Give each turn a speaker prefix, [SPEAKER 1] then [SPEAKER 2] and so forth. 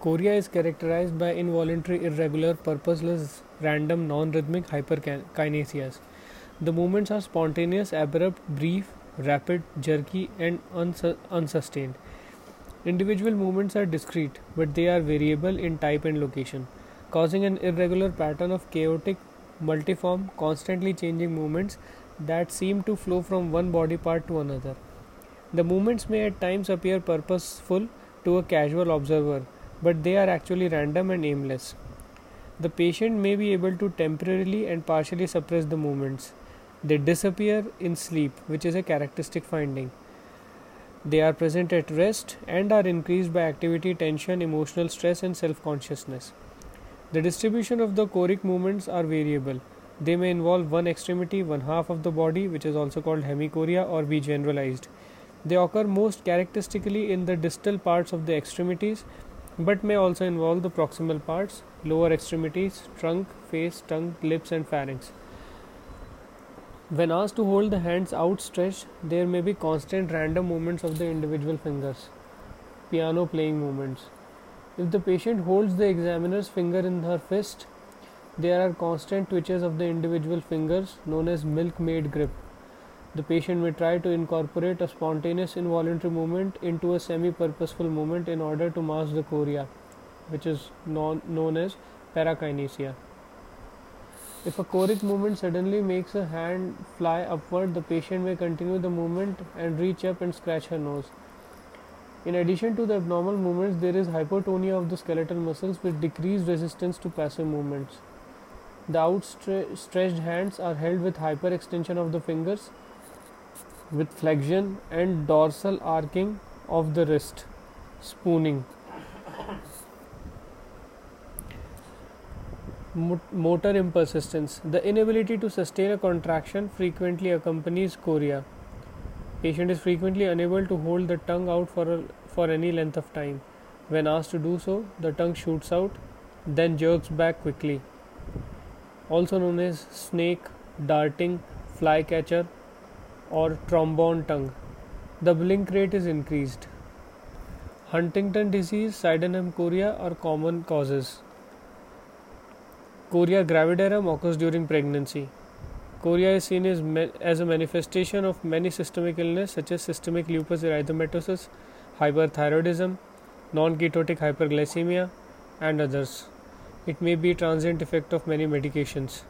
[SPEAKER 1] Chorea is characterized by involuntary, irregular, purposeless, random, non rhythmic hyperkinesias. The movements are spontaneous, abrupt, brief, rapid, jerky, and unsustained. Individual movements are discrete, but they are variable in type and location, causing an irregular pattern of chaotic, multiform, constantly changing movements that seem to flow from one body part to another. The movements may at times appear purposeful to a casual observer, but they are actually random and aimless. The patient may be able to temporarily and partially suppress the movements. They disappear in sleep, which is a characteristic finding. They are present at rest and are increased by activity, tension, emotional stress, and self consciousness. The distribution of the choreic movements are variable. They may involve one extremity, one half of the body, which is also called hemichorea, or be generalized. They occur most characteristically in the distal parts of the extremities, but may also involve the proximal parts, lower extremities, trunk, face, tongue, lips, and pharynx. When asked to hold the hands outstretched, there may be constant random movements of the individual fingers, piano playing movements. If the patient holds the examiner's finger in her fist, there are constant twitches of the individual fingers known as milkmaid grip. The patient may try to incorporate a spontaneous involuntary movement into a semi purposeful movement in order to mask the chorea, which is non- known as parakinesia. If a choreic movement suddenly makes a hand fly upward, the patient may continue the movement and reach up and scratch her nose. In addition to the abnormal movements, there is hypotonia of the skeletal muscles with decreased resistance to passive movements. The outstretched hands are held with hyperextension of the fingers, with flexion and dorsal arcing of the wrist, spooning. motor impersistence. The inability to sustain a contraction frequently accompanies chorea. Patient is frequently unable to hold the tongue out for, a, for any length of time. When asked to do so, the tongue shoots out, then jerks back quickly. Also known as snake, darting, flycatcher, or trombone tongue. The blink rate is increased. Huntington disease, Sydenham chorea are common causes. Chorea gravidarum occurs during pregnancy. Chorea is seen as, as a manifestation of many systemic illness such as systemic lupus erythematosus, hyperthyroidism, non-ketotic hyperglycemia, and others. It may be transient effect of many medications.